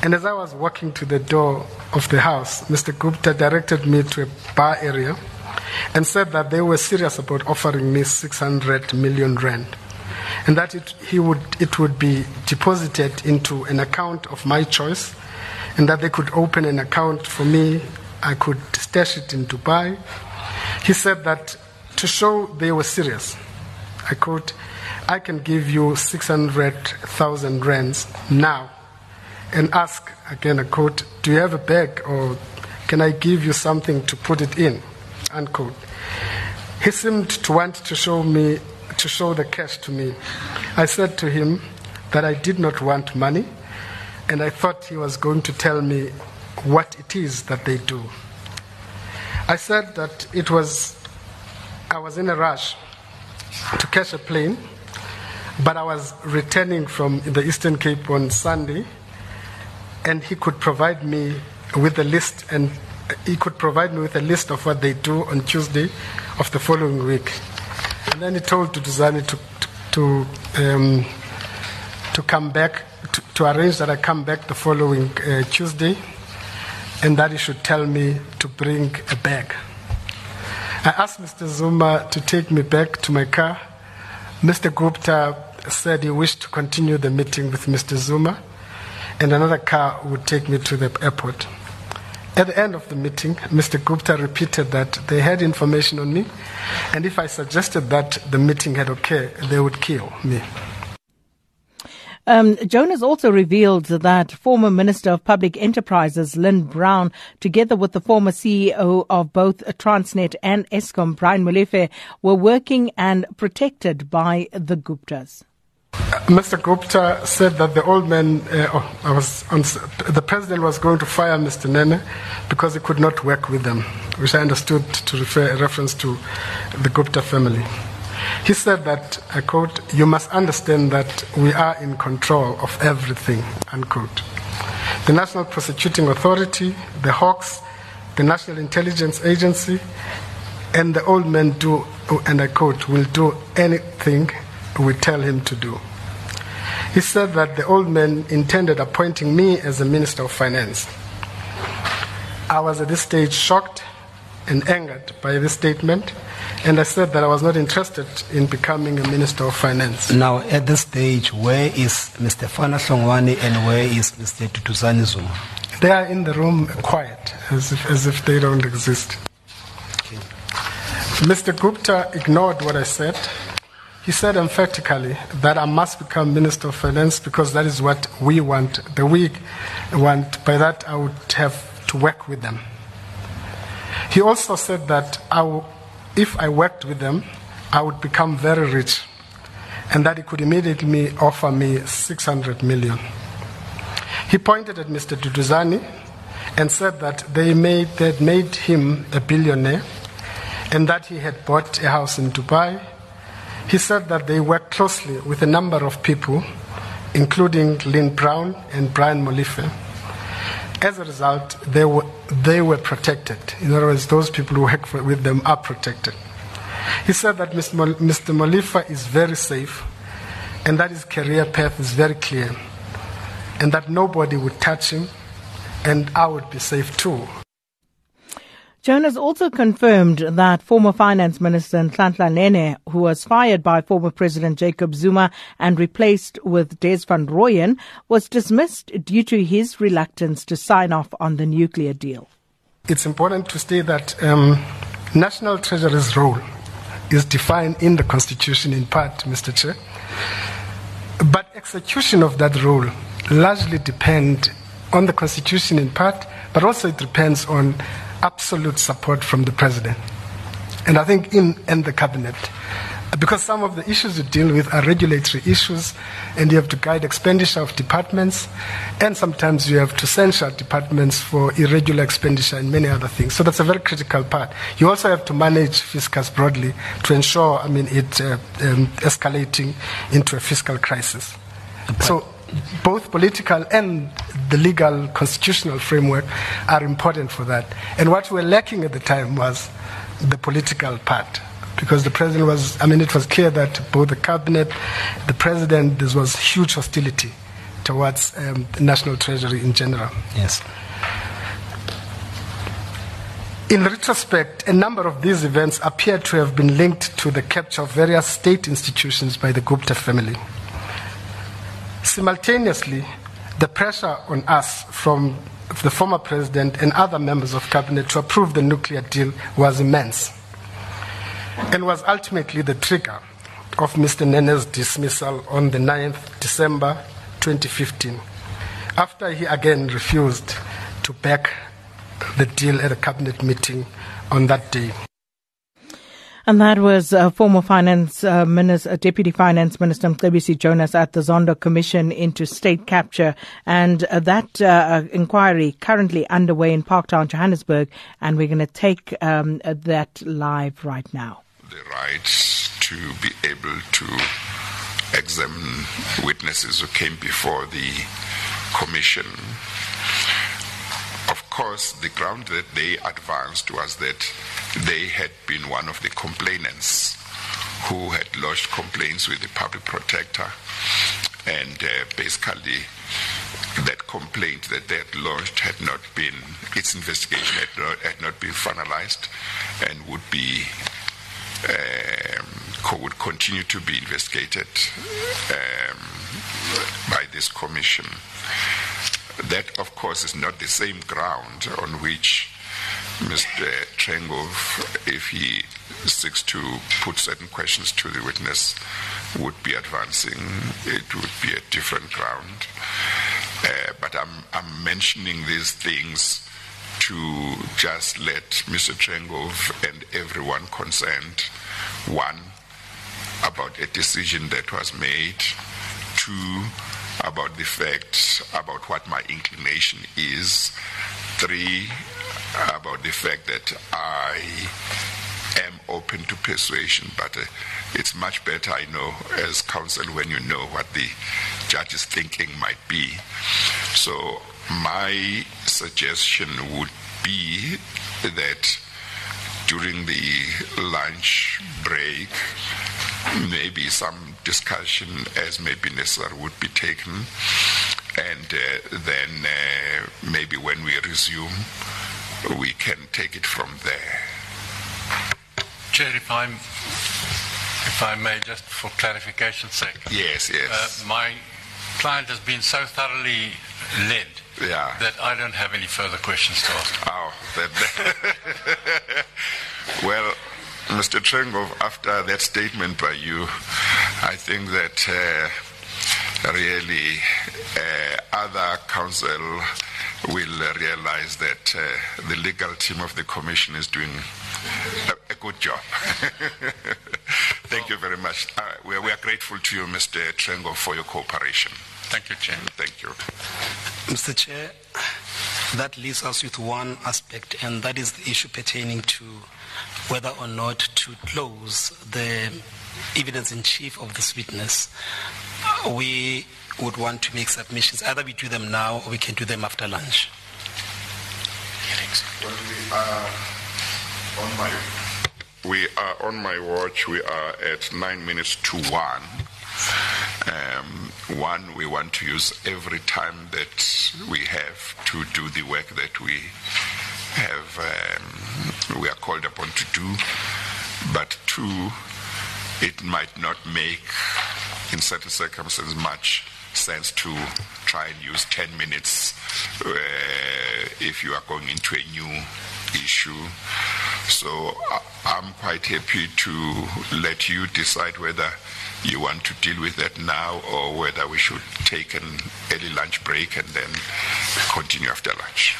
And as I was walking to the door of the house, Mr. Gupta directed me to a bar area and said that they were serious about offering me 600 million rand and that it, he would, it would be deposited into an account of my choice and that they could open an account for me. I could stash it in Dubai. He said that to show they were serious, I quote, I can give you 600,000 rands now and ask, again, a quote, do you have a bag or can I give you something to put it in? Unquote. He seemed to want to show me, to show the cash to me. I said to him that I did not want money and I thought he was going to tell me what it is that they do. I said that it was, I was in a rush to catch a plane, but I was returning from the Eastern Cape on Sunday, and he could provide me with a list, and he could provide me with a list of what they do on Tuesday of the following week. And then he told to, to, to, um, to come back, to, to, arrange that I come back the following uh, Tuesday, and that he should tell me to bring a bag. I asked Mr. Zuma to take me back to my car. Mr. Gupta said he wished to continue the meeting with Mr. Zuma, and another car would take me to the airport. At the end of the meeting, Mr. Gupta repeated that they had information on me, and if I suggested that the meeting had occurred, they would kill me. Um, Jonas also revealed that former Minister of Public Enterprises Lynne Brown, together with the former CEO of both Transnet and Eskom, Brian Molefe, were working and protected by the Guptas. Mr. Gupta said that the old man, uh, oh, I was on, the president was going to fire Mr. Nene because he could not work with them, which I understood to refer a reference to the Gupta family. He said that, I quote, you must understand that we are in control of everything, unquote. The National Prosecuting Authority, the Hawks, the National Intelligence Agency, and the old man do, and I quote, will do anything we tell him to do. He said that the old man intended appointing me as the Minister of Finance. I was at this stage shocked and angered by this statement, and I said that I was not interested in becoming a Minister of Finance. Now, at this stage, where is Mr. Fana Hlongwane and where is Mr. Duduzane Zuma? They are in the room quiet, as if, as if they don't exist. Okay. Mr. Gupta ignored what I said. He said emphatically that I must become Minister of Finance because that is what we want, the we want. By that, I would have to work with them. He also said that I if I worked with them, I would become very rich, and that he could immediately offer me 600 million. He pointed at Mr. Duduzane and said that they, made, they had made him a billionaire and that he had bought a house in Dubai. He said that they worked closely with a number of people, including Lynne Brown and Brian Molefe as a result, they were, they were protected. In other words, those people who work for, with them are protected. He said that Mr. Molefe is very safe and that his career path is very clear and that nobody would touch him and I would be safe too. Jonas also confirmed that former Finance Minister Nhlanhla Nene, who was fired by former President Jacob Zuma and replaced with Des van Rooyen, was dismissed due to his reluctance to sign off on the nuclear deal. It's important to state that um, National Treasury's role is defined in the Constitution in part, Mr. Chair. But execution of that role largely depends on the Constitution in part, but also it depends on absolute support from the president. And I think in and the cabinet. Because some of the issues you deal with are regulatory issues, and you have to guide expenditure of departments, and sometimes you have to censure departments for irregular expenditure and many other things. So that's a very critical part. You also have to manage fiscus broadly to ensure, I mean, it uh, um, escalating into a fiscal crisis. But so both political and the legal constitutional framework are important for that. And what we were lacking at the time was the political part. Because the president was, I mean, it was clear that both the cabinet, the president, there was huge hostility towards um, the National Treasury in general. Yes. In retrospect, a number of these events appear to have been linked to the capture of various state institutions by the Gupta family. Simultaneously, the pressure on us from the former president and other members of cabinet to approve the nuclear deal was immense and was ultimately the trigger of Mr. Nene's dismissal on the 9th December 2015 after he again refused to back the deal at a cabinet meeting on that day. And that was uh, former finance uh, minister, uh, deputy finance minister Mcebisi Jonas at the Zondo Commission into state capture, and uh, that uh, inquiry currently underway in Parktown, Johannesburg, and we're going to take um, that live right now. The rights to be able to examine witnesses who came before the commission course, the ground that they advanced was that they had been one of the complainants who had lodged complaints with the public protector, and uh, basically that complaint that they had lodged had not been, its investigation had not, had not been finalized and would be um, would continue to be investigated um, by this commission. That, of course, is not the same ground on which Mr. Trengove, if he seeks to put certain questions to the witness, would be advancing. It would be a different ground. Uh, but I'm, I'm mentioning these things to just let Mr. Trengove and everyone concerned, one, about a decision that was made, two, about the facts, about what my inclination is. Three, about the fact that I am open to persuasion, but uh, it's much better, I know, as counsel when you know what the judge's thinking might be. So, my suggestion would be that during the lunch break, maybe some discussion as may be necessary would be taken. And uh, then uh, maybe when we resume, we can take it from there. Chair, if I'm, if I may, just for clarification's sake. Yes, yes. Uh, my client has been so thoroughly led yeah. that I don't have any further questions to ask. Oh, that, well, Mr. Trengove, after that statement by you, I think that uh, really uh, other counsel will uh, realize that uh, the legal team of the commission is doing a, a good job. Thank you very much. Uh, we, are, we, are, grateful to you, Mr. Trengove, for your cooperation. Thank you, Chair. Thank you. Mr. Chair, that leaves us with one aspect, and that is the issue pertaining to whether or not to close the evidence in chief of this witness. We would want to make submissions. Either we do them now or we can do them after lunch. Well, we are on my we are on my watch. We are at nine minutes to one. Um, one, we want to use every time that we have to do the work that we have um, we are called upon to do, but two, it might not make, in certain circumstances, much sense to try and use 10 minutes uh, if you are going into a new issue. So I'm quite happy to let you decide whether you want to deal with that now or whether we should take an early lunch break and then continue after lunch.